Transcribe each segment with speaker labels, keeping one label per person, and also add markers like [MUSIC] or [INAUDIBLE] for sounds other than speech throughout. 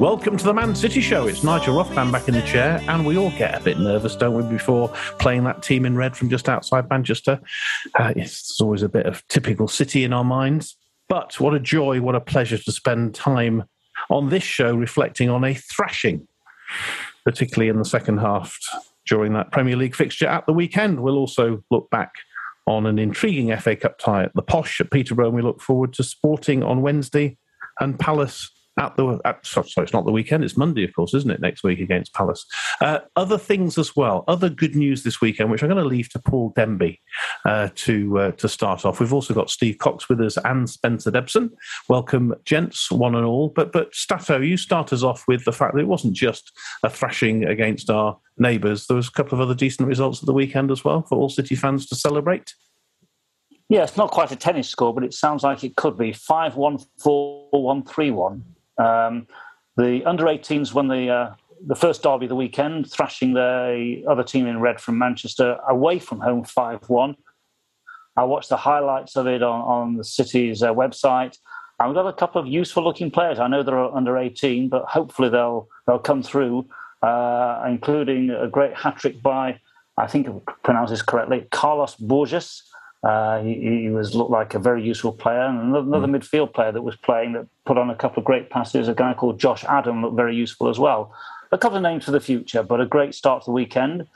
Speaker 1: Welcome to the Man City Show. It's Nigel Rothband back in the chair, and we all get a bit nervous, don't we, before playing that team in red from just outside Manchester. Uh, it's always a bit of typical City in our minds. But what a joy, what a pleasure to spend time on this show reflecting on a thrashing, particularly in the second half during that Premier League fixture at the weekend. We'll also look back on an intriguing FA Cup tie at the Posh at Peterborough. And we look forward to Sporting on Wednesday and Palace at the at, sorry, it's not the weekend. It's Monday, of course, isn't it? Next week against Palace. Uh, other things as well. Other good news this weekend, which I'm going to leave to Paul Demby uh, to uh, to start off. We've also got Steve Cox with us and Spencer Debson. Welcome, gents, one and all. But but Stato, you start us off with the fact that it wasn't just a thrashing against our neighbours. There was a couple of other decent results at the weekend as well for all City fans to celebrate.
Speaker 2: Yeah, it's not quite a tennis score, but it sounds like it could be 5 1 4 1 3 1. Um, the under 18s won the uh, the first derby of the weekend, thrashing the other team in red from Manchester away from home 5 1. I watched the highlights of it on, on the city's uh, website. And we've got a couple of useful looking players. I know they're under 18, but hopefully they'll they'll come through, uh, including a great hat trick by, I think I pronounce this correctly, Carlos Borges. Uh, he, he, was looked like a very useful player, and another, another mm. midfield player that was playing that put on a couple of great passes. A guy called Josh Adam looked very useful as well. A couple of names for the future, but a great start to the weekend.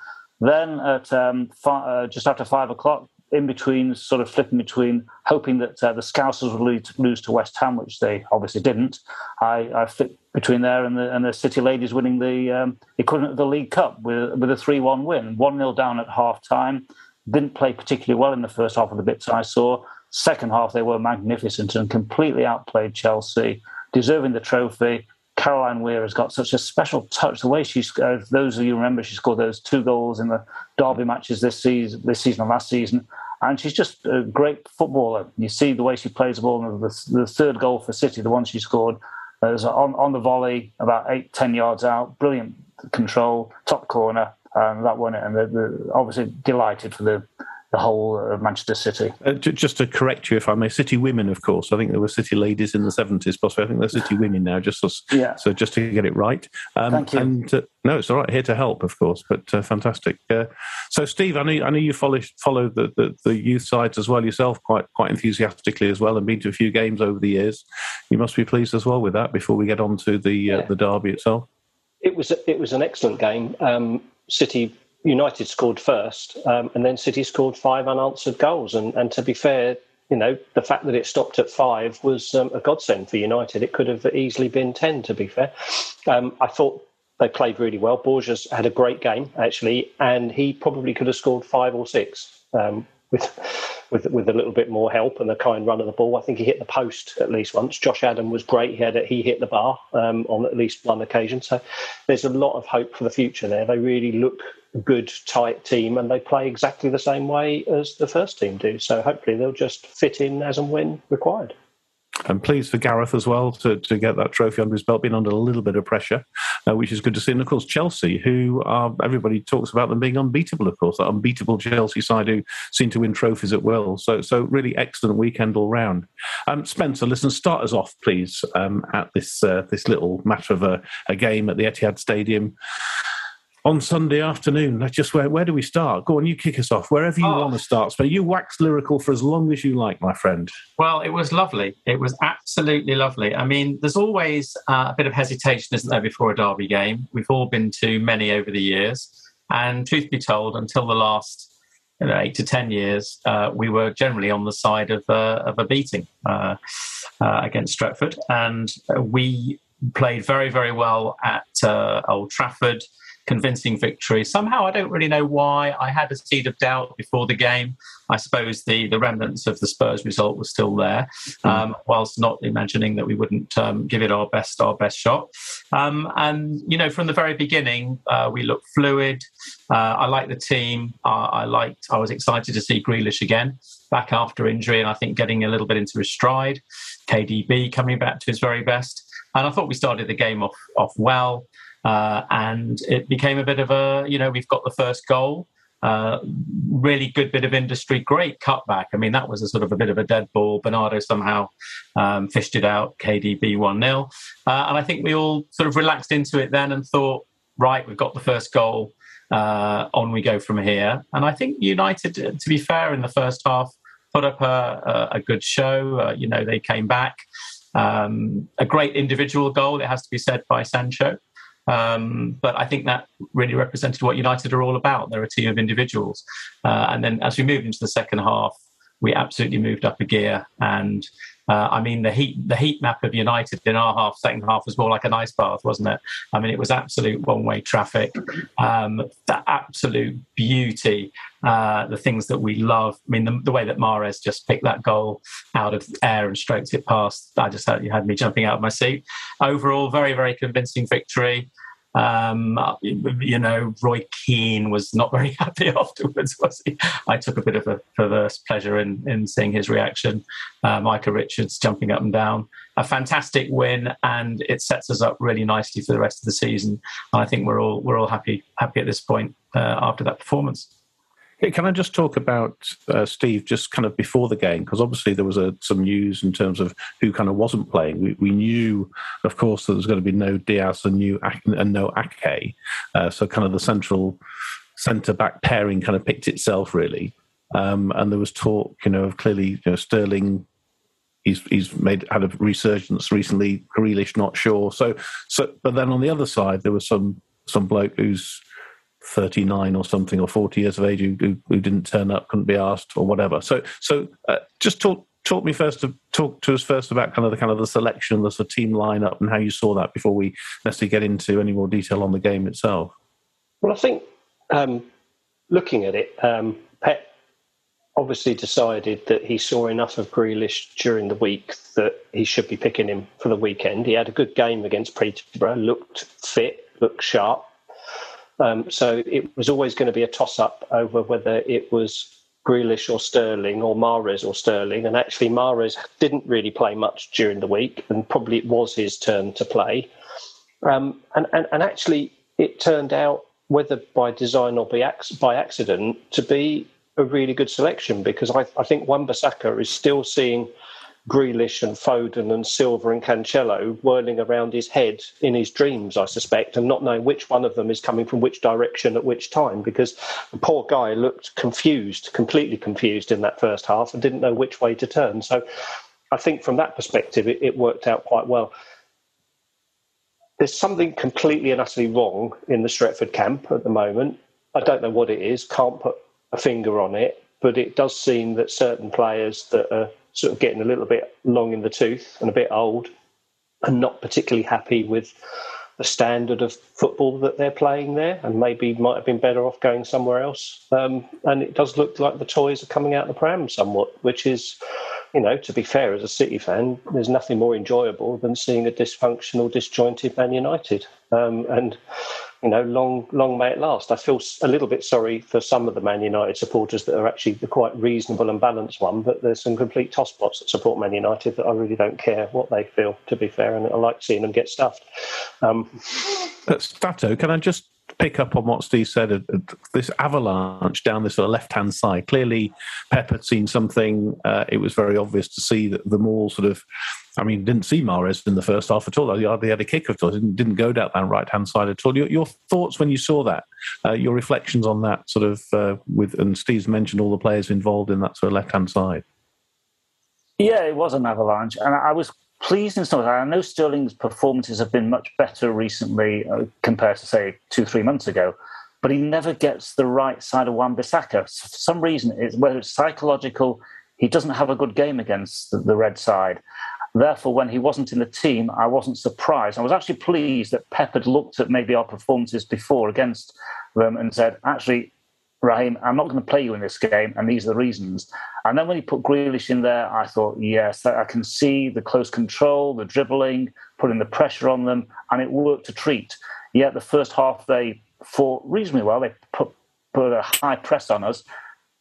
Speaker 2: Then at um, five, uh, just after five o'clock, in between, sort of flipping between, hoping that uh, the Scousers would lose to West Ham, which they obviously didn't. I, I flipped between there and the and the City Ladies winning the um, equivalent of the League Cup with with a three one win, one 0 down at half time didn't play particularly well in the first half of the bits I saw. Second half, they were magnificent and completely outplayed Chelsea, deserving the trophy. Caroline Weir has got such a special touch. The way she, uh, those of you remember, she scored those two goals in the derby matches this season, this season and last season, and she's just a great footballer. You see the way she plays the ball. The, the third goal for City, the one she scored, was on, on the volley, about eight, ten yards out. Brilliant control, top corner um, that won it, and they're, obviously delighted for the the whole of Manchester City.
Speaker 1: Uh, just to correct you, if I may, City women, of course. I think there were City ladies in the seventies, possibly. I think they're City women now. Just so, [LAUGHS] yeah. so just to get it right.
Speaker 2: Um, Thank you.
Speaker 1: And uh, no, it's all right. Here to help, of course. But uh, fantastic. Uh, so, Steve, I know I know you follow follow the, the, the youth sides as well yourself, quite quite enthusiastically as well, and been to a few games over the years. You must be pleased as well with that. Before we get on to the uh, yeah. the derby itself,
Speaker 3: it was it was an excellent game. Um, City United scored first, um, and then City scored five unanswered goals. And, and to be fair, you know, the fact that it stopped at five was um, a godsend for United. It could have easily been 10, to be fair. Um, I thought they played really well. Borges had a great game, actually, and he probably could have scored five or six. Um, with with with a little bit more help and a kind run of the ball. I think he hit the post at least once. Josh Adam was great. He had he hit the bar um, on at least one occasion. So there's a lot of hope for the future there. They really look good, tight team, and they play exactly the same way as the first team do. So hopefully they'll just fit in as and when required.
Speaker 1: I'm pleased for Gareth as well to, to get that trophy under his belt, being under a little bit of pressure, uh, which is good to see. And of course, Chelsea, who are, everybody talks about them being unbeatable, of course, that unbeatable Chelsea side who seem to win trophies at will. So, so really excellent weekend all round. Um, Spencer, listen, start us off, please, um, at this uh, this little matter of a, a game at the Etihad Stadium on Sunday afternoon. Let's just where where do we start? Go on, you kick us off wherever you oh. want to start. So you wax lyrical for as long as you like, my friend.
Speaker 4: Well, it was lovely. It was absolutely lovely. I mean, there's always uh, a bit of hesitation, isn't there, before a derby game? We've all been to many over the years, and truth be told, until the last you know, eight to ten years, uh, we were generally on the side of, uh, of a beating uh, uh, against Stretford, and we played very, very well at uh, Old Trafford convincing victory. Somehow, I don't really know why. I had a seed of doubt before the game. I suppose the, the remnants of the Spurs result was still there, hmm. um, whilst not imagining that we wouldn't um, give it our best our best shot. Um, and you know, from the very beginning, uh, we looked fluid. Uh, I liked the team. I liked. I was excited to see Grealish again back after injury, and I think getting a little bit into his stride. KDB coming back to his very best. And I thought we started the game off off well. Uh, and it became a bit of a, you know, we've got the first goal. Uh, really good bit of industry, great cutback. I mean, that was a sort of a bit of a dead ball. Bernardo somehow um, fished it out, KDB 1 0. Uh, and I think we all sort of relaxed into it then and thought, right, we've got the first goal. Uh, on we go from here. And I think United, to be fair, in the first half, put up a, a, good show. Uh, you know, they came back. Um, a great individual goal, it has to be said, by Sancho. Um, but I think that really represented what United are all about. They're a team of individuals. Uh, and then as we moved into the second half, we absolutely moved up a gear. And uh, I mean, the heat the heat map of United in our half, second half, was more like an ice bath, wasn't it? I mean, it was absolute one way traffic. Um, the absolute beauty, uh, the things that we love. I mean, the, the, way that Mahrez just picked that goal out of air and stroked it past, I just had, you had me jumping out of my seat. Overall, very very convincing victory. Um, you know, Roy Keane was not very [LAUGHS] happy afterwards, was he? I took a bit of a perverse pleasure in, in seeing his reaction. Uh, Micah Richards jumping up and down. A fantastic win, and it sets us up really nicely for the rest of the season. And I think we're all we're all happy happy at this point uh, after that performance.
Speaker 1: Can I just talk about uh, Steve just kind of before the game? Because obviously there was a, some news in terms of who kind of wasn't playing. We, we knew, of course, that there was going to be no Dias and, new, and no Ake. Uh, so kind of the central centre back pairing kind of picked itself really. Um, and there was talk, you know, of clearly you know, Sterling. He's he's made had a resurgence recently. Grealish, not sure. So so, but then on the other side, there was some some bloke who's 39 or something or 40 years of age who, who, who didn't turn up, couldn't be asked or whatever. So, so uh, just talk talk me first to talk to us first about kind of the kind of the selection, the sort of team lineup, and how you saw that before we necessarily get into any more detail on the game itself.
Speaker 3: Well, I think um, looking at it, um, obviously decided that he saw enough of Grealish during the week that he should be picking him for the weekend. He had a good game against Peterborough, looked fit, looked sharp. Um, so it was always going to be a toss up over whether it was Grealish or Sterling or Mahrez or Sterling. And actually, Mahrez didn't really play much during the week, and probably it was his turn to play. Um, and, and, and actually, it turned out, whether by design or by, by accident, to be a really good selection because I, I think Wan-Bissaka is still seeing Grealish and Foden and Silva and Cancelo whirling around his head in his dreams, I suspect, and not knowing which one of them is coming from which direction at which time because the poor guy looked confused, completely confused in that first half and didn't know which way to turn. So I think from that perspective, it, it worked out quite well. There's something completely and utterly wrong in the Stretford camp at the moment. I don't know what it is, can't put a finger on it, but it does seem that certain players that are sort of getting a little bit long in the tooth and a bit old and not particularly happy with the standard of football that they're playing there, and maybe might have been better off going somewhere else. Um, and it does look like the toys are coming out of the pram somewhat, which is, you know, to be fair, as a City fan, there's nothing more enjoyable than seeing a dysfunctional, disjointed Man United. Um, and you know, long, long may it last. I feel a little bit sorry for some of the Man United supporters that are actually the quite reasonable and balanced one, but there's some complete tosspots that support Man United that I really don't care what they feel, to be fair, and I like seeing them get stuffed. Um,
Speaker 1: Stato, can I just pick up on what Steve said, uh, this avalanche down this sort of left hand side. Clearly, Pep had seen something. Uh, it was very obvious to see that the more sort of I mean, didn't see Mahrez in the first half at all. They had a kick of course, didn't, didn't go down that right hand side at all. Your, your, thoughts when you saw that, uh, your reflections on that sort of uh, with, and Steve's mentioned all the players involved in that sort of left hand side.
Speaker 2: Yeah, it was an avalanche, and I was pleased in some ways. I know Sterling's performances have been much better recently uh, compared to say two, three months ago, but he never gets the right side of Wan-Bissaka. For some reason, it's, whether it's psychological, he doesn't have a good game against the, the red side. Therefore, when he wasn't in the team, I wasn't surprised. I was actually pleased that Pep had looked at maybe our performances before against them and said, actually, Raheem, I'm not going to play you in this game, and these are the reasons. And then when he put Grealish in there, I thought, yes, I can see the close control, the dribbling, putting the pressure on them, and it worked a treat. Yet the first half, they fought reasonably well. They put, put a high press on us,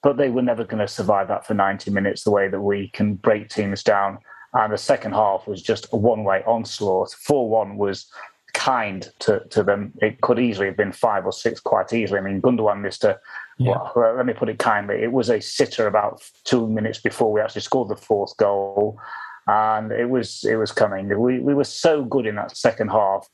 Speaker 2: but they were never going to survive that for 90 minutes the way that we can break teams down and the second half was just a one way onslaught. 4 1 was kind to, to them. It could easily have been five or six quite easily. I mean, Gundogan missed a, yeah. well, let me put it kindly, it was a sitter about two minutes before we actually scored the fourth goal. And it was it was coming. We, we were so good in that second half,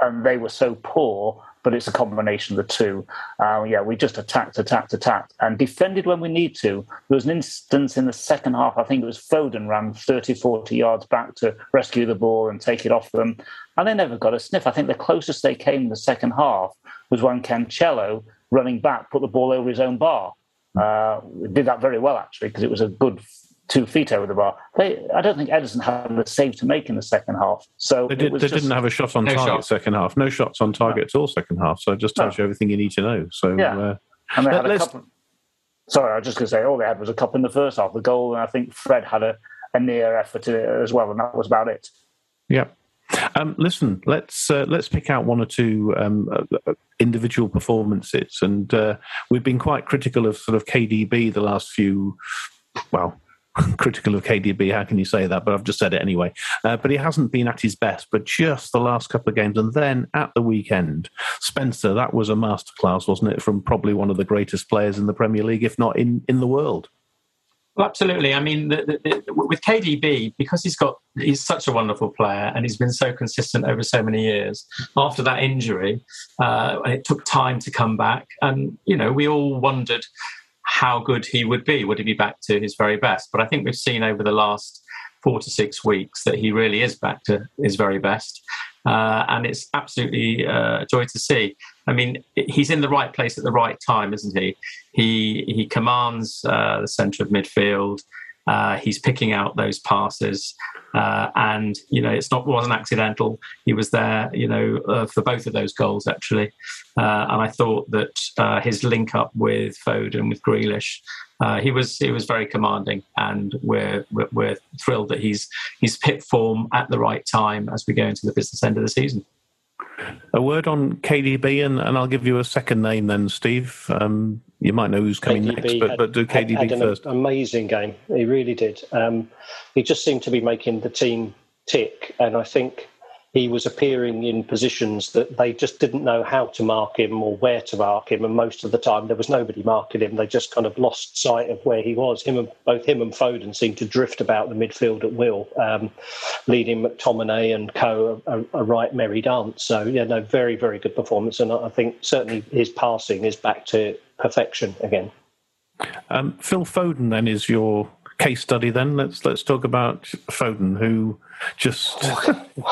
Speaker 2: and they were so poor but it's a combination of the two. Uh, yeah, we just attacked, attacked, attacked, and defended when we need to. There was an instance in the second half, I think it was Foden ran 30, 40 yards back to rescue the ball and take it off them, and they never got a sniff. I think the closest they came in the second half was when Cancelo, running back, put the ball over his own bar. Uh, did that very well, actually, because it was a good two feet over the bar. They, I don't think Ederson had a save to make in the second half. So
Speaker 1: they, did, they
Speaker 2: just,
Speaker 1: didn't have a shot on
Speaker 4: no
Speaker 1: target
Speaker 4: shot.
Speaker 1: second half. No shots on target
Speaker 2: no.
Speaker 1: at all second half. So it just tells
Speaker 2: no.
Speaker 1: you everything you need to know. So
Speaker 2: yeah,
Speaker 1: uh,
Speaker 2: and they had a couple. Sorry, I was just going to say all they had was a cup in the first half. The goal, and I think Fred had a, a near effort as well, and that was about it.
Speaker 1: Yeah. Um, listen, let's uh, let's pick out one or two um, uh, individual performances, and uh, we've been quite critical of sort of KDB the last few, well, [LAUGHS] critical of KDB. How can you say that? But I've just said it anyway. Uh, but he hasn't been at his best. But just the last couple of games, and then at the weekend, Spencer, that was a masterclass, wasn't it? From probably one of the greatest players in the Premier League, if not in in the world.
Speaker 4: Well, absolutely. I mean, the, the, the, with KDB, because he's got he's such a wonderful player and he's been so consistent over so many years. After that injury, uh, it took time to come back, and you know, we all wondered how good he would be. Would he be back to his very best? But I think we've seen over the last four to six weeks that he really is back to his very best. Uh, and it's absolutely uh, a joy to see. I mean, he's in the right place at the right time, isn't he? He he commands uh, the centre of midfield. Uh, he's picking out those passes, uh, and you know it's not wasn't accidental. He was there, you know, uh, for both of those goals actually. And I thought that his link up with Foden, with Grealish, uh, he was he was very commanding, and we're, we're we're thrilled that he's he's hit form at the right time as we go into the business end of the season.
Speaker 1: A word on KDB, and, and I'll give you a second name then, Steve. Um, you might know who's coming
Speaker 3: KDB
Speaker 1: next, but,
Speaker 3: had-
Speaker 1: but do KDB
Speaker 3: had an
Speaker 1: first.
Speaker 3: Amazing game. He really did. Um, he just seemed to be making the team tick, and I think he was appearing in positions that they just didn't know how to mark him or where to mark him. And most of the time, there was nobody marking him. They just kind of lost sight of where he was. Him and both him and Foden seemed to drift about the midfield at will, um, leading McTominay and Co a, a right merry dance. So yeah, no, very very good performance, and I think certainly his passing is back to perfection again.
Speaker 1: Um, Phil Foden then is your case study then. Let's let's talk about Foden, who just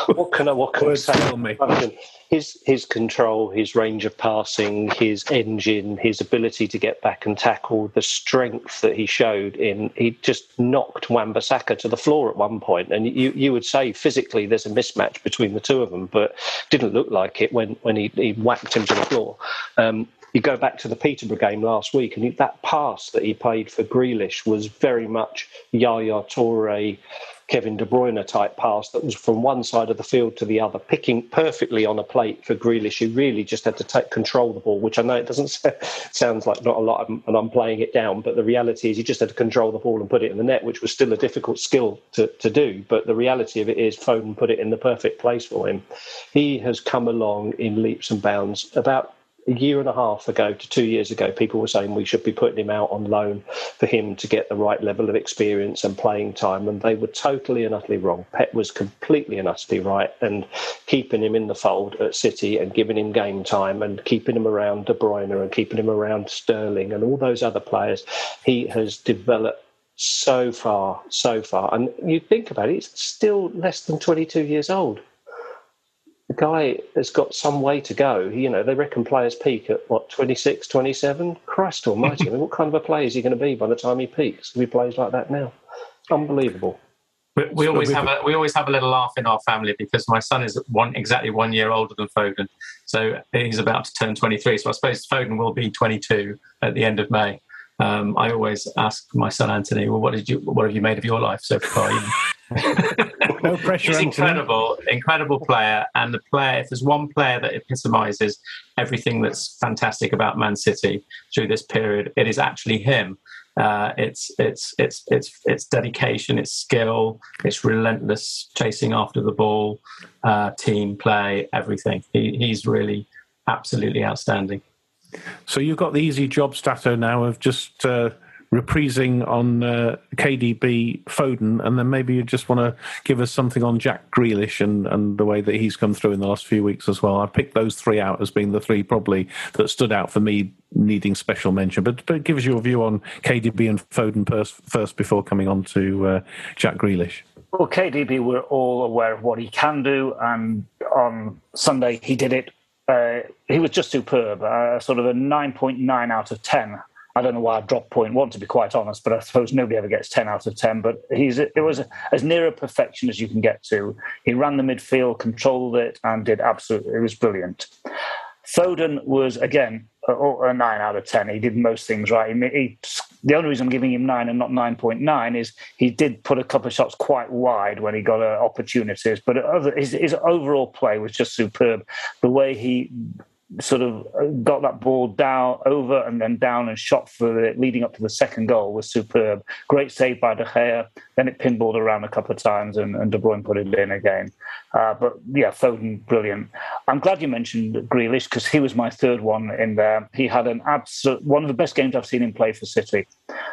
Speaker 3: what can I what can I say? I mean, his his control, his range of passing, his engine, his ability to get back and tackle, the strength that he showed in he just knocked Wan-Bissaka to the floor at one point, and you you would say physically there's a mismatch between the two of them, but didn't look like it when when he, he whacked him to the floor. Um, you go back to the Peterborough game last week, and that pass that he played for Grealish was very much Yaya Toure, Kevin De Bruyne type pass that was from one side of the field to the other, picking perfectly on a plate for Grealish, who really just had to take control of the ball. Which I know it doesn't [LAUGHS] sounds like not a lot, and I'm playing it down, but the reality is he just had to control the ball and put it in the net, which was still a difficult skill to, to do. But the reality of it is, Foden put it in the perfect place for him. He has come along in leaps and bounds. About a year and a half ago to two years ago, people were saying we should be putting him out on loan for him to get the right level of experience and playing time. And they were totally and utterly wrong. Pep was completely and utterly right. And keeping him in the fold at City and giving him game time and keeping him around De Bruyne and keeping him around Sterling and all those other players, he has developed so far, so far. And you think about it, he's still less than 22 years old the guy has got some way to go. You know, they reckon players peak at what 26, 27. Christ Almighty! I mean, what kind of a player is he going to be by the time he peaks? If he plays like that now, unbelievable.
Speaker 4: We, we always have a we always have a little laugh in our family because my son is one exactly one year older than Foden, so he's about to turn twenty three. So I suppose Foden will be twenty two at the end of May. Um, I always ask my son Anthony, "Well, what did you what have you made of your life so far?" [LAUGHS] [LAUGHS]
Speaker 1: no pressure.
Speaker 4: He's incredible, incredible player, and the player. If there's one player that epitomises everything that's fantastic about Man City through this period, it is actually him. Uh, it's it's it's it's it's dedication, it's skill, it's relentless chasing after the ball, uh, team play, everything. He, he's really absolutely outstanding.
Speaker 1: So you've got the easy job, Stato, now of just uh, reprising on uh, KDB Foden, and then maybe you just want to give us something on Jack Grealish and, and the way that he's come through in the last few weeks as well. I picked those three out as being the three probably that stood out for me needing special mention. But, but give us your view on KDB and Foden first, first before coming on to uh, Jack Grealish.
Speaker 2: Well, KDB, we're all aware of what he can do, and on Sunday he did it. Uh, he was just superb, uh, sort of a 9.9 out of 10 I don't know why I dropped point one to be quite honest, but I suppose nobody ever gets ten out of ten. But he's it was as near a perfection as you can get to. He ran the midfield, controlled it, and did absolutely. It was brilliant. Foden was again a, nine out of ten. He did most things right. He, he, the only reason I'm giving him nine and not nine point nine is he did put a couple of shots quite wide when he got uh, opportunities. But other, his, his overall play was just superb. The way he sort of uh, got that ball down over and then down and shot for it leading up to the second goal was superb. Great save by De Gea. Then it pinballed around a couple of times and, and De Bruyne put it in again. Uh, but yeah, Foden, brilliant. I'm glad you mentioned Grealish because he was my third one in there. He had an absolute one of the best games I've seen him play for City.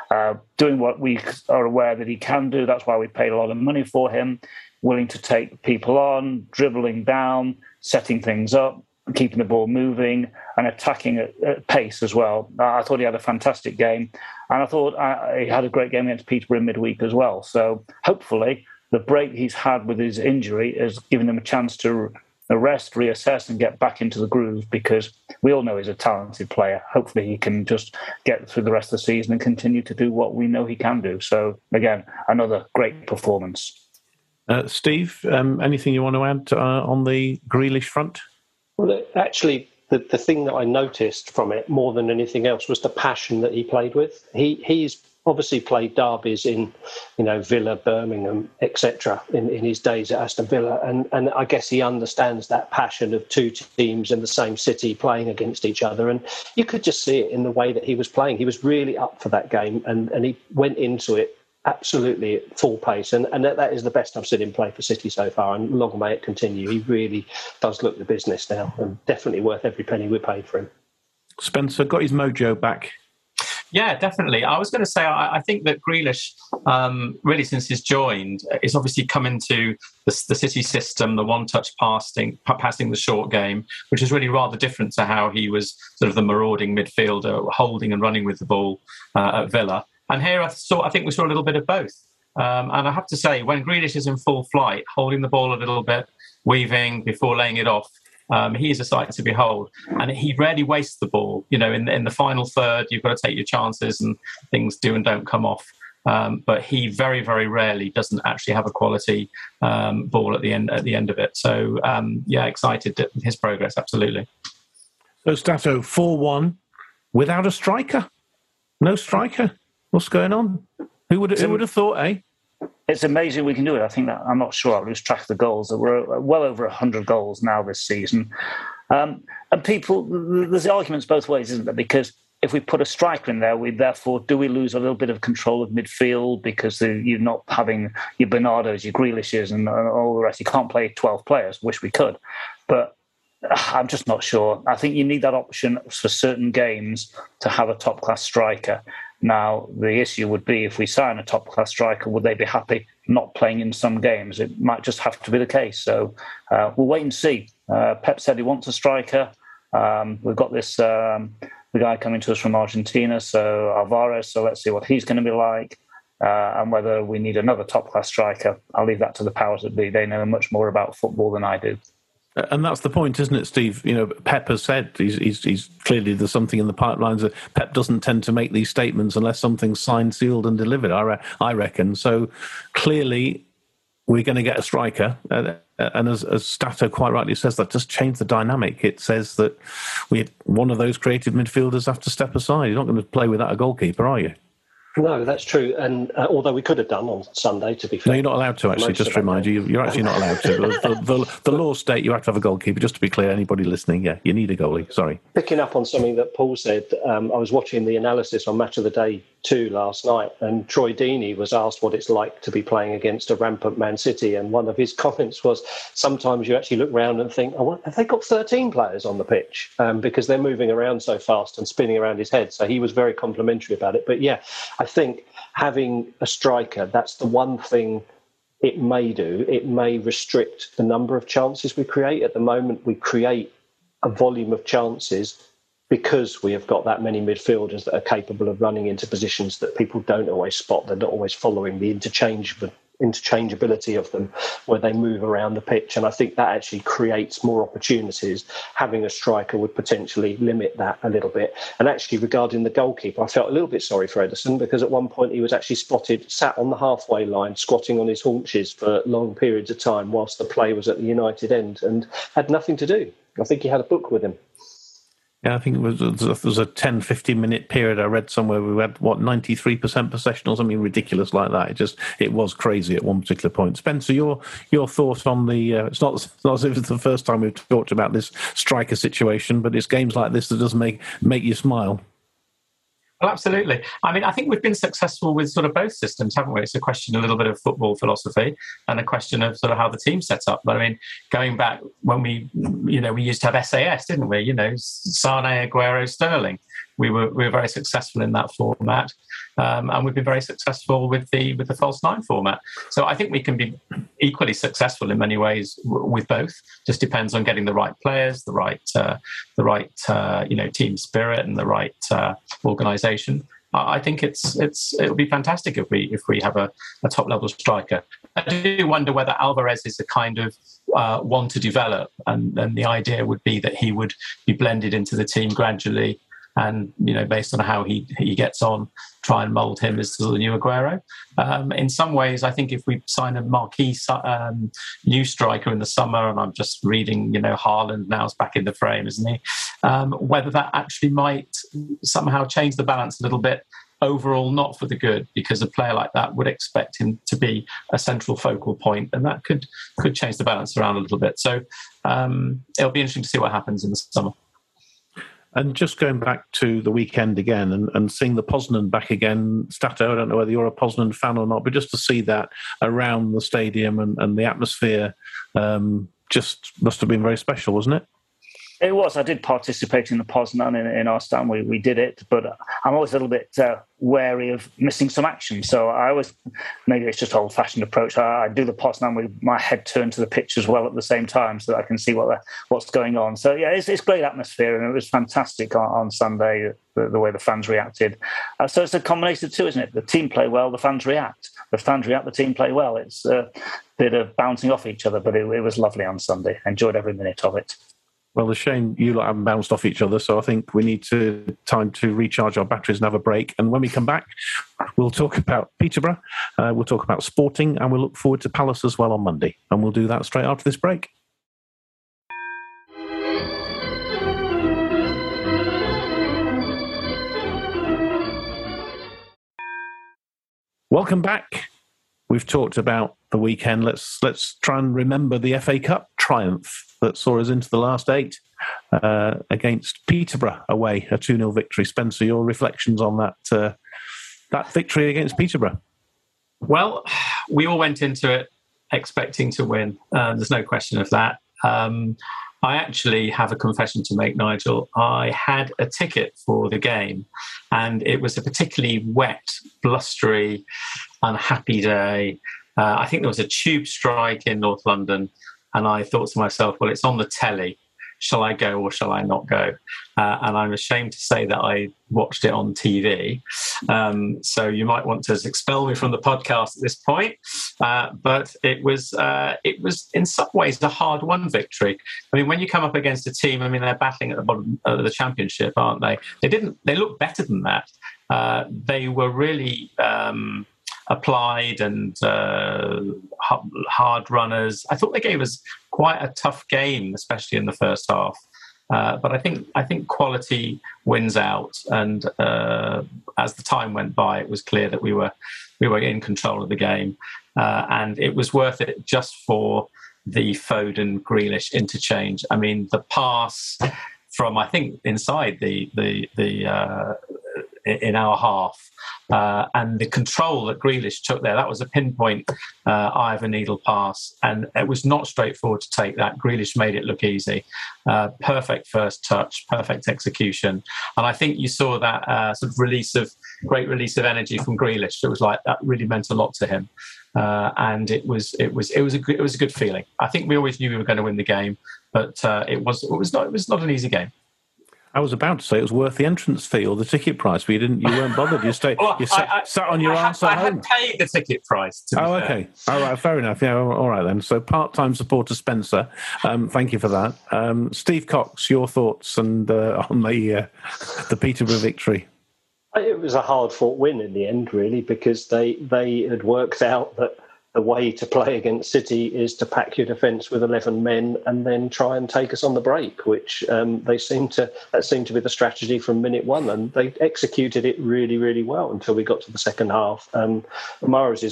Speaker 2: Uh, doing what we are aware that he can do. That's why we paid a lot of money for him. Willing to take people on, dribbling down, setting things up keeping the ball moving and attacking at, at pace as well. I thought he had a fantastic game, and I thought uh, he had a great game against Peterborough in midweek as well. So hopefully, the break he's had with his injury has given him a chance to rest, reassess, and get back into the groove because we all know he's a talented player. Hopefully, he can just get through the rest of the season and continue to do what we know he can do. So, again, another great performance.
Speaker 1: Uh, Steve, um, anything you want to add uh, on the Grealish front?
Speaker 3: Well, actually, the, the thing that I noticed from it more than anything else was the passion that he played with. He he's obviously played derbies in, you know, Villa, Birmingham, etc. In, in his days at Aston Villa, and and I guess he understands that passion of two teams in the same city playing against each other, and you could just see it in the way that he was playing. He was really up for that game, and and he went into it absolutely at full pace, and, and that, that is the best I've seen him play for City so far, and long may it continue. He really does look the business now, and definitely worth every penny we paid for him.
Speaker 1: Spencer got his mojo back.
Speaker 4: Yeah, definitely. I was going to say, I, I think that Grealish, um, really since he's joined, is obviously come into the, the City system, the one-touch passing, passing the short game, which is really rather different to how he was sort of the marauding midfielder, holding and running with the ball uh, at Villa. And here I saw, I think we saw a little bit of both. Um, and I have to say, when Grealish is in full flight, holding the ball a little bit, weaving before laying it off, um, he is a sight to behold. And he rarely wastes the ball. You know, in, in the final third, you've got to take your chances and things do and don't come off. Um, but he very, very rarely doesn't actually have a quality um, ball at the end at the end of it. So um, yeah, excited at his progress. Absolutely.
Speaker 1: So Stato four one without a striker, no striker. What's going on? Who would who would have thought, eh?
Speaker 2: It's amazing we can do it. I think that I'm not sure. I lose track of the goals. There were well over hundred goals now this season, um, and people. There's arguments both ways, isn't there? Because if we put a striker in there, we therefore do we lose a little bit of control of midfield because you're not having your Bernardos, your Grealishes, and all the rest. You can't play 12 players. Wish we could, but I'm just not sure. I think you need that option for certain games to have a top class striker. Now, the issue would be if we sign a top class striker, would they be happy not playing in some games? It might just have to be the case. So uh, we'll wait and see. Uh, Pep said he wants a striker. Um, we've got this um, the guy coming to us from Argentina, so Alvarez. So let's see what he's going to be like. Uh, and whether we need another top class striker, I'll leave that to the powers that be. They know much more about football than I do.
Speaker 1: And that's the point, isn't it, Steve? You know, Pep has said he's, he's, he's, clearly there's something in the pipelines that Pep doesn't tend to make these statements unless something's signed, sealed, and delivered. I, re- I reckon. So clearly, we're going to get a striker. Uh, and as, as Stato quite rightly says, that just changed the dynamic. It says that we one of those creative midfielders have to step aside. You're not going to play without a goalkeeper, are you?
Speaker 3: No, that's true. And uh, although we could have done on Sunday, to be fair.
Speaker 1: No, you're not allowed to, actually, just to remind you. You're actually not allowed to. the, the, the, law state you have to have a goalkeeper. Just to be clear, anybody listening, yeah, you need a goalie. Sorry.
Speaker 3: Picking up on something that Paul said, um, I was watching the analysis on Match of the Day 2 last night, and Troy Deeney was asked what it's like to be playing against a rampant Man City. And one of his [LAUGHS] comments was sometimes you actually look around and think, oh, have they got 13 players on the pitch? Um, because they're moving around so fast and spinning around his head. So he was very complimentary about it. But yeah, I think having a striker, that's the one thing it may do. It may restrict the number of chances we create. At the moment, we create a volume of chances because we have got that many midfielders that are capable of running into positions that people don't always spot. They're not always following the interchange interchangeability of them where they move around the pitch. And I think that actually creates more opportunities. Having a striker would potentially limit that a little bit. And actually, regarding the goalkeeper, I felt a little bit sorry for Ederson because at one point he was actually spotted sat on the halfway line, squatting on his haunches for long periods of time whilst the play was at the United end and had nothing to do. I think he had a book with him.
Speaker 1: Yeah, I think it was, there was a 10, 15 minute period I read somewhere we had, what, 93% possession or something ridiculous like that. It just, it was crazy at one particular point. Spencer, your your thoughts on the, uh, it's, not, it's not as if it's the first time we've talked about this striker situation, but it's games like this that does make, make you smile.
Speaker 4: Well, absolutely. I mean, I think we've been successful with sort of both systems, haven't we? It's a question a little bit of football philosophy and a question of sort of how the team set up. But I mean, going back when we, you know, we used to have SAS, didn't we? You know, Sane, Aguero, Sterling we were we were very successful in that format, um, and we've been very successful with the with the false nine format. So I think we can be equally successful in many ways w- with both. Just depends on getting the right players, the right uh, the right uh, you know team spirit, and the right uh, organisation. I think it's it's it would be fantastic if we if we have a, a top level striker. I do wonder whether Alvarez is a kind of uh, one to develop, and, and the idea would be that he would be blended into the team gradually and you know based on how he he gets on, try and mould him as the new Aguero. Um, in some ways, I think if we sign a marquee um, new striker in the summer, and I'm just reading, you know, Haaland now is back in the frame, isn't he? Um, whether that actually might somehow change the balance a little bit overall not for the good because a player like that would expect him to be a central focal point and that could could change the balance around a little bit so um, it'll be interesting to see what happens in the summer
Speaker 1: and just going back to the weekend again and, and seeing the Poznan back again, Stato, I don't know whether you're a Poznan fan or not, but just to see that around the stadium and, and the atmosphere um, just must have been very special, wasn't it?
Speaker 2: It was. I did participate in the Poznan in, in our stand. We, we did it, but I'm always a little bit uh, wary of missing some action. So I always, maybe it's just old fashioned approach. I, I, do the Poznan with my head turned to the pitch as well at the same time so that I can see what the, what's going on. So yeah, it's, it's great atmosphere and it was fantastic on, on Sunday, the, the, way the fans reacted. Uh, so it's a combination of two, isn't it? The team play well, the fans react. The fans react, the team play well. It's a bit of bouncing off each other, but it, it was lovely on Sunday. Enjoyed every minute of it.
Speaker 1: Well, the shame you lot haven't bounced off each other, so I think we need to time to recharge our batteries and have a break. And when we come back, we'll talk about Peterborough, uh, we'll talk about sporting, and we'll look forward to Palace as well on Monday. And we'll do that straight after this break. Welcome back. We've talked about the weekend. Let's let's try and remember the FA Cup triumph that saw us into the last eight uh, against Peterborough away, a 2 0 victory. Spencer, your reflections on that, uh, that victory against Peterborough?
Speaker 4: Well, we all went into it expecting to win. Uh, there's no question of that. Um, I actually have a confession to make, Nigel. I had a ticket for the game, and it was a particularly wet, blustery, unhappy day. Uh, I think there was a tube strike in North London, and I thought to myself, well, it's on the telly. Shall I go or shall I not go? Uh, and I'm ashamed to say that I watched it on TV. Um, so you might want to expel me from the podcast at this point. Uh, but it was uh, it was in some ways a hard won victory. I mean, when you come up against a team, I mean, they're battling at the bottom of the championship, aren't they? They didn't. They look better than that. Uh, they were really. Um, applied and uh, hard runners. I thought they gave us quite a tough game, especially in the first half. Uh, but I think I think quality wins out, and uh, as the time went by, it was clear that we were we were in control of the game, uh, and it was worth it just for the Foden Grealish interchange. I mean, the pass from I think inside the the the uh, in our half. Uh, and the control that Grealish took there, that was a pinpoint uh, eye of a needle pass. And it was not straightforward to take that. Grealish made it look easy. Uh, perfect first touch, perfect execution. And I think you saw that uh, sort of release of great release of energy from Grealish. It was like that really meant a lot to him. Uh, and it was it was it was a good, it was a good feeling. I think we always knew we were going to win the game, but uh, it was it was not it was not an easy game.
Speaker 1: I was about to say it was worth the entrance fee or the ticket price, but you didn't. You weren't bothered. You stayed. [LAUGHS] well, you sat, I, I, sat, on your I ass
Speaker 4: had,
Speaker 1: at home.
Speaker 4: I had paid the ticket price.
Speaker 1: oh, okay. Fair. All right. Fair enough. Yeah. All right then. So part-time supporter Spencer. Um, thank you for that. Um, Steve Cox, your thoughts and uh, on the uh, [LAUGHS] the Peterborough victory.
Speaker 3: It was a hard-fought win in the end, really, because they they had worked out that the way to play against City is to pack your defence with 11 men and then try and take us on the break, which um, they seem to that seemed to be the strategy from minute one, and they executed it really, really well until we got to the second half. Um,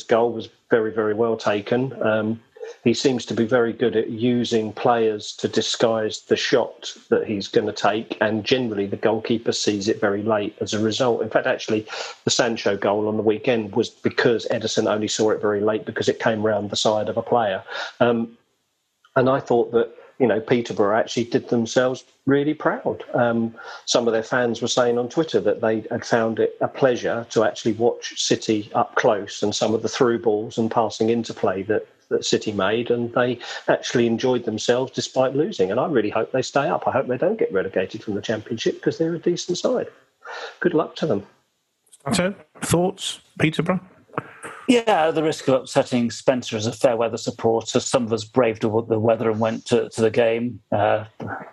Speaker 3: goal was very, very well taken. Um, he seems to be very good at using players to disguise the shot that he's going to take, and generally the goalkeeper sees it very late as a result. In fact, actually, the Sancho goal on the weekend was because Ederson only saw it very late because it came round the side of a player. Um, and I thought that you know, Peterborough actually did themselves really proud. Um, some of their fans were saying on Twitter that they had found it a pleasure to actually watch City up close and some of the through balls and passing into play that that City made, and they actually enjoyed themselves despite losing. And I really hope they stay up. I hope they don't get relegated from the Championship because they're a decent side. Good luck to them.
Speaker 1: So, thoughts, Peterborough?
Speaker 2: Yeah, the risk of upsetting Spencer as a fair weather supporter. Some of us braved the weather and went to, to the game, uh,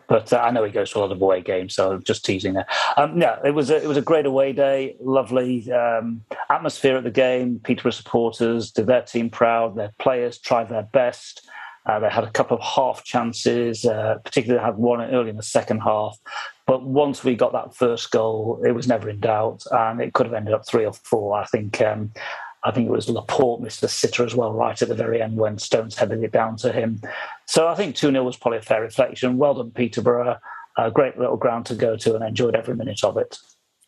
Speaker 2: but uh, I know he goes to a lot of away games, so I'm just teasing there. Um, yeah, it was a, it was a great away day, lovely um, atmosphere at the game. Peterborough supporters did their team proud. Their players tried their best. Uh, they had a couple of half chances, uh, particularly had one early in the second half. But once we got that first goal, it was never in doubt, and it could have ended up three or four. I think um, I think it was Laporte a sitter as well, right at the very end when Stones headed it down to him. So I think 2 0 was probably a fair reflection. Well done, Peterborough. A great little ground to go to and enjoyed every minute of it.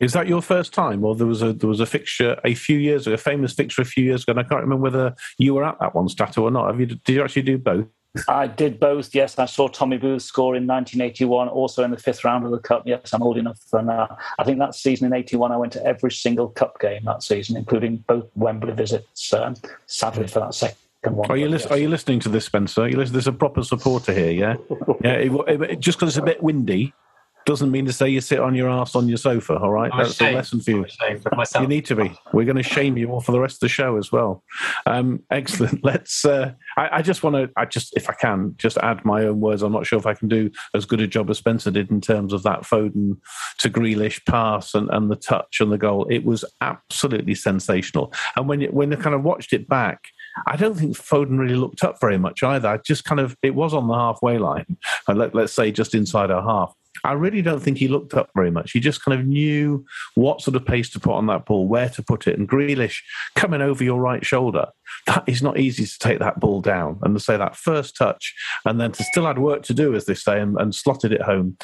Speaker 1: Is that your first time, or there was a there was a fixture a few years ago, a famous fixture a few years ago? And I can't remember whether you were at that one, Stato, or not. Have you? Did you actually do both?
Speaker 2: I did both. Yes, I saw Tommy Booth score in 1981, also in the fifth round of the cup. Yes, I'm old enough, for uh, I think that season in '81, I went to every single cup game that season, including both Wembley visits. Um, sadly, for that second one.
Speaker 1: Are you, lis- are you listening to this, Spencer? Are you There's a proper supporter here, yeah? [LAUGHS] yeah it, it- just because it's a bit windy doesn't mean to say you sit on your ass on your sofa, all right?
Speaker 4: I'm
Speaker 1: That's a lesson for you.
Speaker 4: Ashamed myself.
Speaker 1: You need to be. We're going to shame you all for the rest of the show as well. Um, excellent. [LAUGHS] Let's. Uh, I, I just want to. I just, if I can, just add my own words. I'm not sure if I can do as good a job as Spencer did in terms of that Foden to Grealish pass and, and the touch and the goal. It was absolutely sensational. And when you, when I kind of watched it back. I don't think Foden really looked up very much either. I just kind of, it was on the halfway line, and let, let's say just inside our half. I really don't think he looked up very much. He just kind of knew what sort of pace to put on that ball, where to put it. And Grealish coming over your right shoulder, that is not easy to take that ball down and to say that first touch and then to still had work to do, as they say, and, and slotted it home.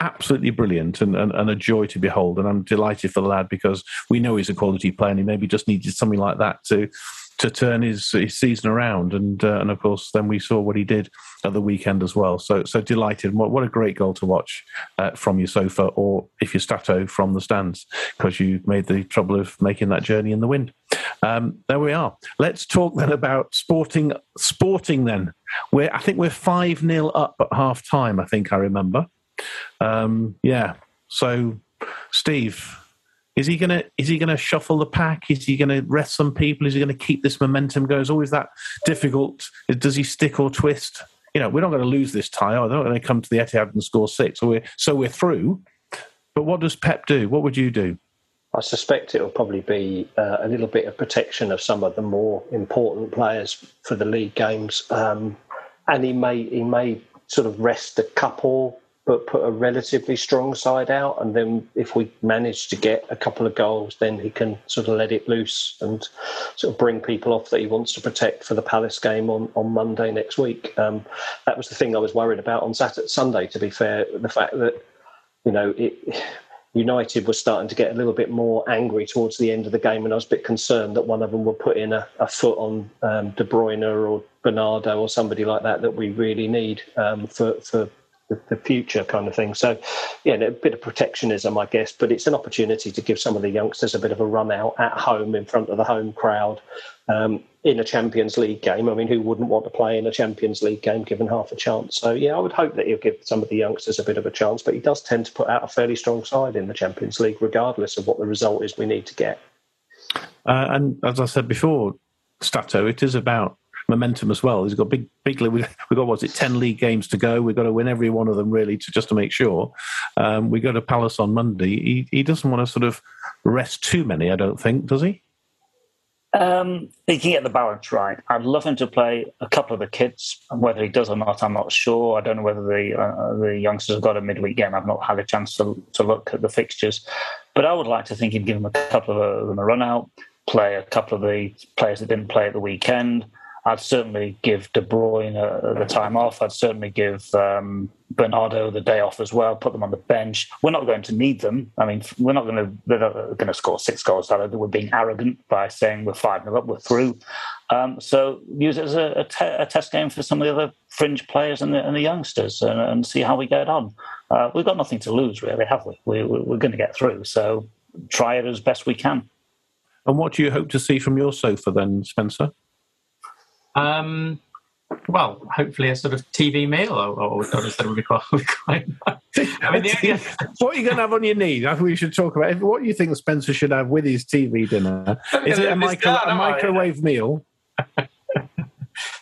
Speaker 1: Absolutely brilliant and, and, and a joy to behold. And I'm delighted for the lad because we know he's a quality player and he maybe just needed something like that to to turn his, his season around. And uh, and of course, then we saw what he did at the weekend as well. So so delighted. What, what a great goal to watch uh, from your sofa, or if you're Stato from the stands, because you made the trouble of making that journey in the wind. Um, there we are. Let's talk then about sporting. Sporting then. We're I think we're five 0 up at half time. I think I remember. Um, yeah. So, Steve, is he gonna is he gonna shuffle the pack? Is he gonna rest some people? Is he gonna keep this momentum going? It's always that difficult. Does he stick or twist? You know, we're not going to lose this tie. They're not going to come to the Etihad and score six. So we're so we're through. But what does Pep do? What would you do?
Speaker 3: I suspect it will probably be uh, a little bit of protection of some of the more important players for the league games, um, and he may he may sort of rest a couple, but put a relatively strong side out, and then if we manage to get a couple of goals, then he can sort of let it loose and sort of bring people off that he wants to protect for the Palace game on, on Monday next week. Um, that was the thing I was worried about on Saturday, Sunday. To be fair, the fact that you know it. United was starting to get a little bit more angry towards the end of the game, and I was a bit concerned that one of them would put in a, a foot on um, De Bruyne or Bernardo or somebody like that that we really need um, for for the, future kind of thing. So, yeah, a bit of protectionism, I guess, but it's an opportunity to give some of the youngsters a bit of a run out at home in front of the home crowd um, in a Champions League game. I mean, who wouldn't want to play in a Champions League game given half a chance? So, yeah, I would hope that he'll give some of the youngsters a bit of a chance, but he does tend to put out a fairly strong side in the Champions League, regardless of what the result is we need to get.
Speaker 1: Uh, and as I said before, Stato, it is about momentum as well. He's got big, big. We we got what's it, ten league games to go. We've got to win every one of them really to just to make sure. Um, we go to Palace on Monday. He he doesn't want to sort of rest too many. I don't think, does he?
Speaker 2: Um, he can get the balance right. I'd love him to play a couple of the kids. Whether he does or not, I'm not sure. I don't know whether the uh, the youngsters have got a midweek game. I've not had a chance to to look at the fixtures, but I would like to think he'd give them a couple of them a run out, play a couple of the players that didn't play at the weekend. I'd certainly give De Bruyne the time off. I'd certainly give um, Bernardo the day off as well. Put them on the bench. We're not going to need them. I mean, we're not going to. They're not going to score six goals. We're being arrogant by saying we're five nil up. We're through. Um, so use it as a, a, te- a, test game for some of the other fringe players and the, and the youngsters, and, and, see how we get on. Uh, we've got nothing to lose, really, have we? we we're going to get through. So try it as best we can.
Speaker 1: And what do you hope to see from your sofa then, Spencer?
Speaker 4: Um, well, hopefully a sort of TV meal, or, or, or instead would be quite. quite
Speaker 1: I mean, the, [LAUGHS] what are you going to have on your knee? I think we should talk about. What do you think Spencer should have with his TV dinner? Is it a, micro, a microwave meal? [LAUGHS]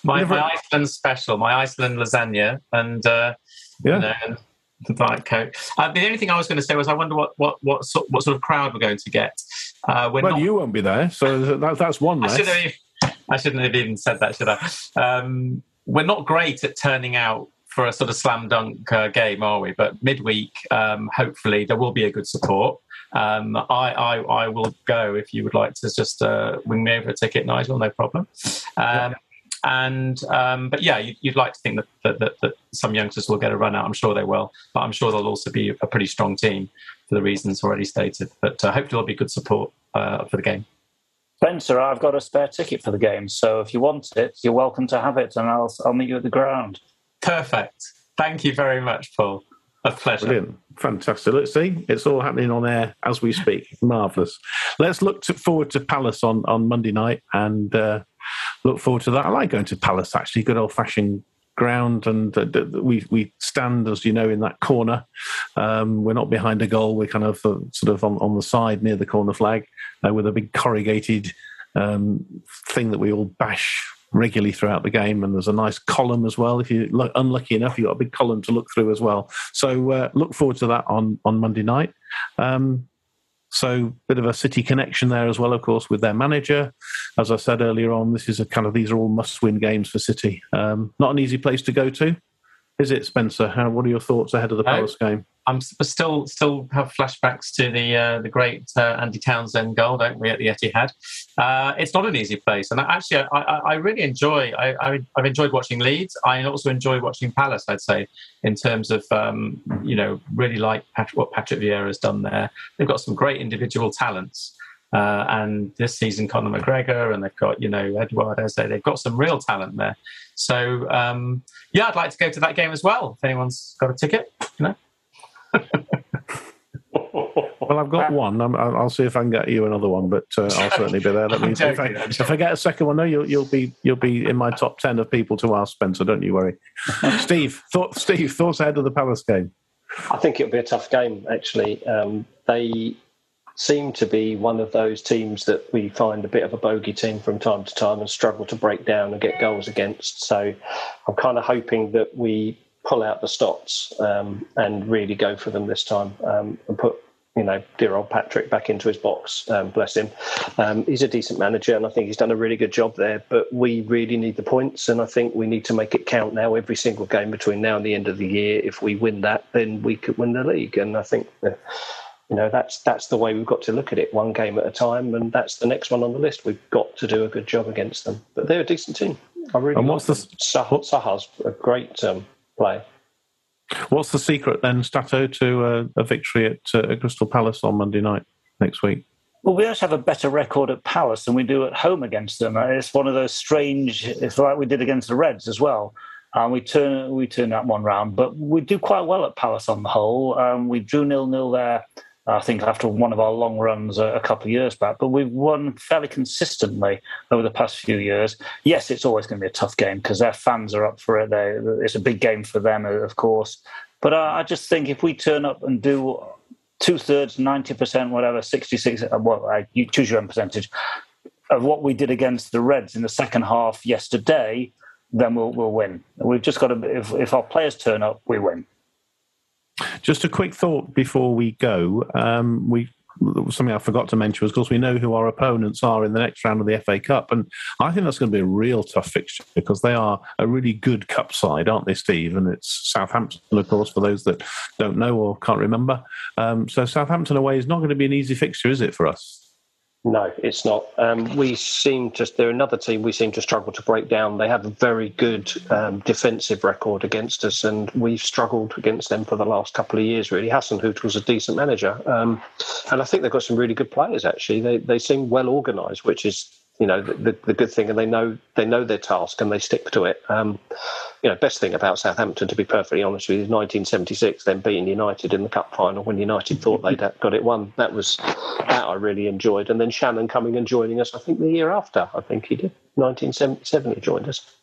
Speaker 4: my, my, Iceland special, my Iceland lasagna, and uh,
Speaker 1: yeah.
Speaker 4: You know, and the Diet Coke. Uh, the only thing I was going to say was, I wonder what what what sort, what sort of crowd we're going to get.
Speaker 1: Uh, well, not, you won't be there, so that, that's one.
Speaker 4: I should, have, I shouldn't have even said that, should I? Um, we're not great at turning out for a sort of slam dunk uh, game, are we? But midweek, um, hopefully, there will be a good support. Um, I, I, I will go if you would like to just uh, wing me over a ticket, Nigel. No problem. Um, and um, but yeah, you, would like to think that, that, that, that, some youngsters will get a run out. I'm sure they will, but I'm sure they'll also be a pretty strong team for the reasons already stated. But uh, hopefully, there'll be good support uh, for the game.
Speaker 2: Spencer, I've got a spare ticket for the game, so if you want it, you're welcome to have it, and I'll I'll meet you at the ground.
Speaker 4: Perfect. Thank you very much, Paul. A pleasure.
Speaker 1: Brilliant. Fantastic. Let's see. It's all happening on air as we speak. [LAUGHS] Marvellous. Let's look to, forward to Palace on, on Monday night and uh, look forward to that. I like going to Palace, actually. Good old fashioned ground. And uh, we, we stand, as you know, in that corner. Um, we're not behind a goal. We're kind of uh, sort of on, on the side near the corner flag uh, with a big corrugated um, thing that we all bash regularly throughout the game, and there's a nice column as well. If you're unlucky enough, you've got a big column to look through as well. So uh, look forward to that on on Monday night. Um, so bit of a city connection there as well, of course, with their manager. As I said earlier on, this is a kind of these are all must-win games for City. Um, not an easy place to go to, is it, Spencer? How, what are your thoughts ahead of the Palace game?
Speaker 4: I'm still still have flashbacks to the uh, the great uh, Andy Townsend goal, don't we, at the Etihad? Uh, it's not an easy place, and actually, I, I, I really enjoy. I, I, have enjoyed watching Leeds. I also enjoy watching Palace. I'd say in terms of um, you know really like Patrick, what Patrick Vieira has done there. They've got some great individual talents. Uh, and this season, Conor McGregor, and they've got you know Edouard Eze. They've got some real talent there. So um, yeah, I'd like to go to that game as well. If anyone's got a ticket, you know. [LAUGHS]
Speaker 1: well, I've got one. i will see if I can get you another one, but uh, I'll [LAUGHS] certainly be there. Let me, if, I, if I get a second one, no, you'll, you'll be you'll be in my top ten of people to ask, Spencer. Don't you worry. [LAUGHS] Steve, thought, Steve, thoughts ahead of the Palace game?
Speaker 3: I think it'll be a tough game. Actually, um, they seem to be one of those teams that we find a bit of a bogey team from time to time and struggle to break down and get goals against. So I'm kind of hoping that we pull out the stops um, and really go for them this time um, and put you know dear old Patrick back into his box. Um, bless him. Um, he's a decent manager, and I think he's done a really good job there. But we really need the points, and I think we need to make it count now. Every single game between now and the end of the year. If we win that, then we could win the league. And I think. You know that's that's the way we've got to look at it, one game at a time, and that's the next one on the list. We've got to do a good job against them, but they're a decent team. I really.
Speaker 1: And what's
Speaker 3: like
Speaker 1: the
Speaker 3: Sah- Zaha's a great um, play.
Speaker 1: What's the secret then, Stato, to uh, a victory at, uh, at Crystal Palace on Monday night next week?
Speaker 2: Well, we actually have a better record at Palace than we do at home against them. Uh, it's one of those strange. It's like we did against the Reds as well. Um, we turn we turn that one round, but we do quite well at Palace on the whole. Um, we drew nil nil there I think after one of our long runs a, a, couple of years back. But we've won fairly consistently over the past few years. Yes, it's always going to be a tough game because their fans are up for it. They, it's a big game for them, of course. But uh, I just think if we turn up and do two thirds, ninety percent, whatever, sixty-six, uh, well, uh, you choose your own percentage of what we did against the Reds in the second half yesterday, then we'll we'll win. We've just got to if if our players turn up, we win.
Speaker 1: Just a quick thought before we go. Um, we something I forgot to mention was, of course, we know who our opponents are in the next round of the FA Cup, and I think that's going to be a real tough fixture because they are a really good cup side, aren't they, Steve? And it's Southampton, of course, for those that don't know or can't remember. Um, so Southampton away is not going to be an easy fixture, is it, for us?
Speaker 3: No, it's not. Um, we seem to, they're another team we seem to struggle to break down. They have a very good um, defensive record against us, and we've struggled against them for the last couple of years, really. Hasenhüttl was a decent manager. Um, and I think they've got some really good players, actually. They, they seem well organised, which is you know the, the good thing, and they know they know their task and they stick to it. Um, you know, best thing about Southampton, to be perfectly honest with you, is 1976, then beating United in the cup final when United thought they'd got it won. That was that I really enjoyed, and then Channon coming and joining us. I think the year after, I think he did 1977. He joined us.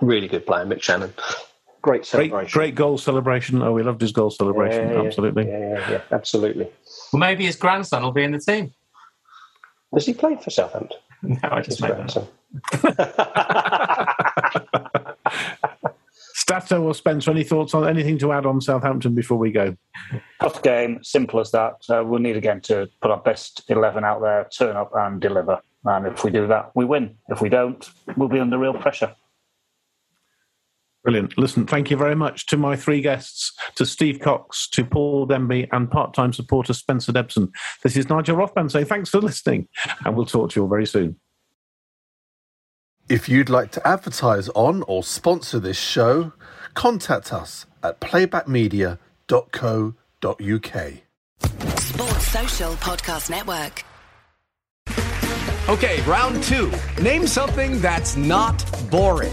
Speaker 3: Really good player, Mick Channon. Great celebration.
Speaker 1: Great, great goal celebration. Oh, we loved his goal celebration.
Speaker 3: Yeah,
Speaker 1: absolutely.
Speaker 3: Yeah, yeah, yeah, absolutely.
Speaker 4: Well, maybe his grandson will be in the team.
Speaker 3: Does he play for Southampton? [LAUGHS]
Speaker 4: No, I just made that. [LAUGHS]
Speaker 1: Stato or Spencer, any thoughts on anything to add on Southampton before we go?
Speaker 2: Tough game, simple as that. Uh, we'll need again to put our best 11 out there, turn up and deliver. And if we do that, we win. If we don't, we'll be under real pressure.
Speaker 1: Brilliant. Listen, thank you very much to my three guests, to Steve Cox, to Paul Demby, and part time supporter Spencer Debson. This is Nigel Rothband saying thanks for listening, and we'll talk to you all very soon.
Speaker 5: If you'd like to advertise on or sponsor this show, contact us at playbackmedia.co.uk.
Speaker 6: Sports Social Podcast Network.
Speaker 7: Okay, round two. Name something that's not boring.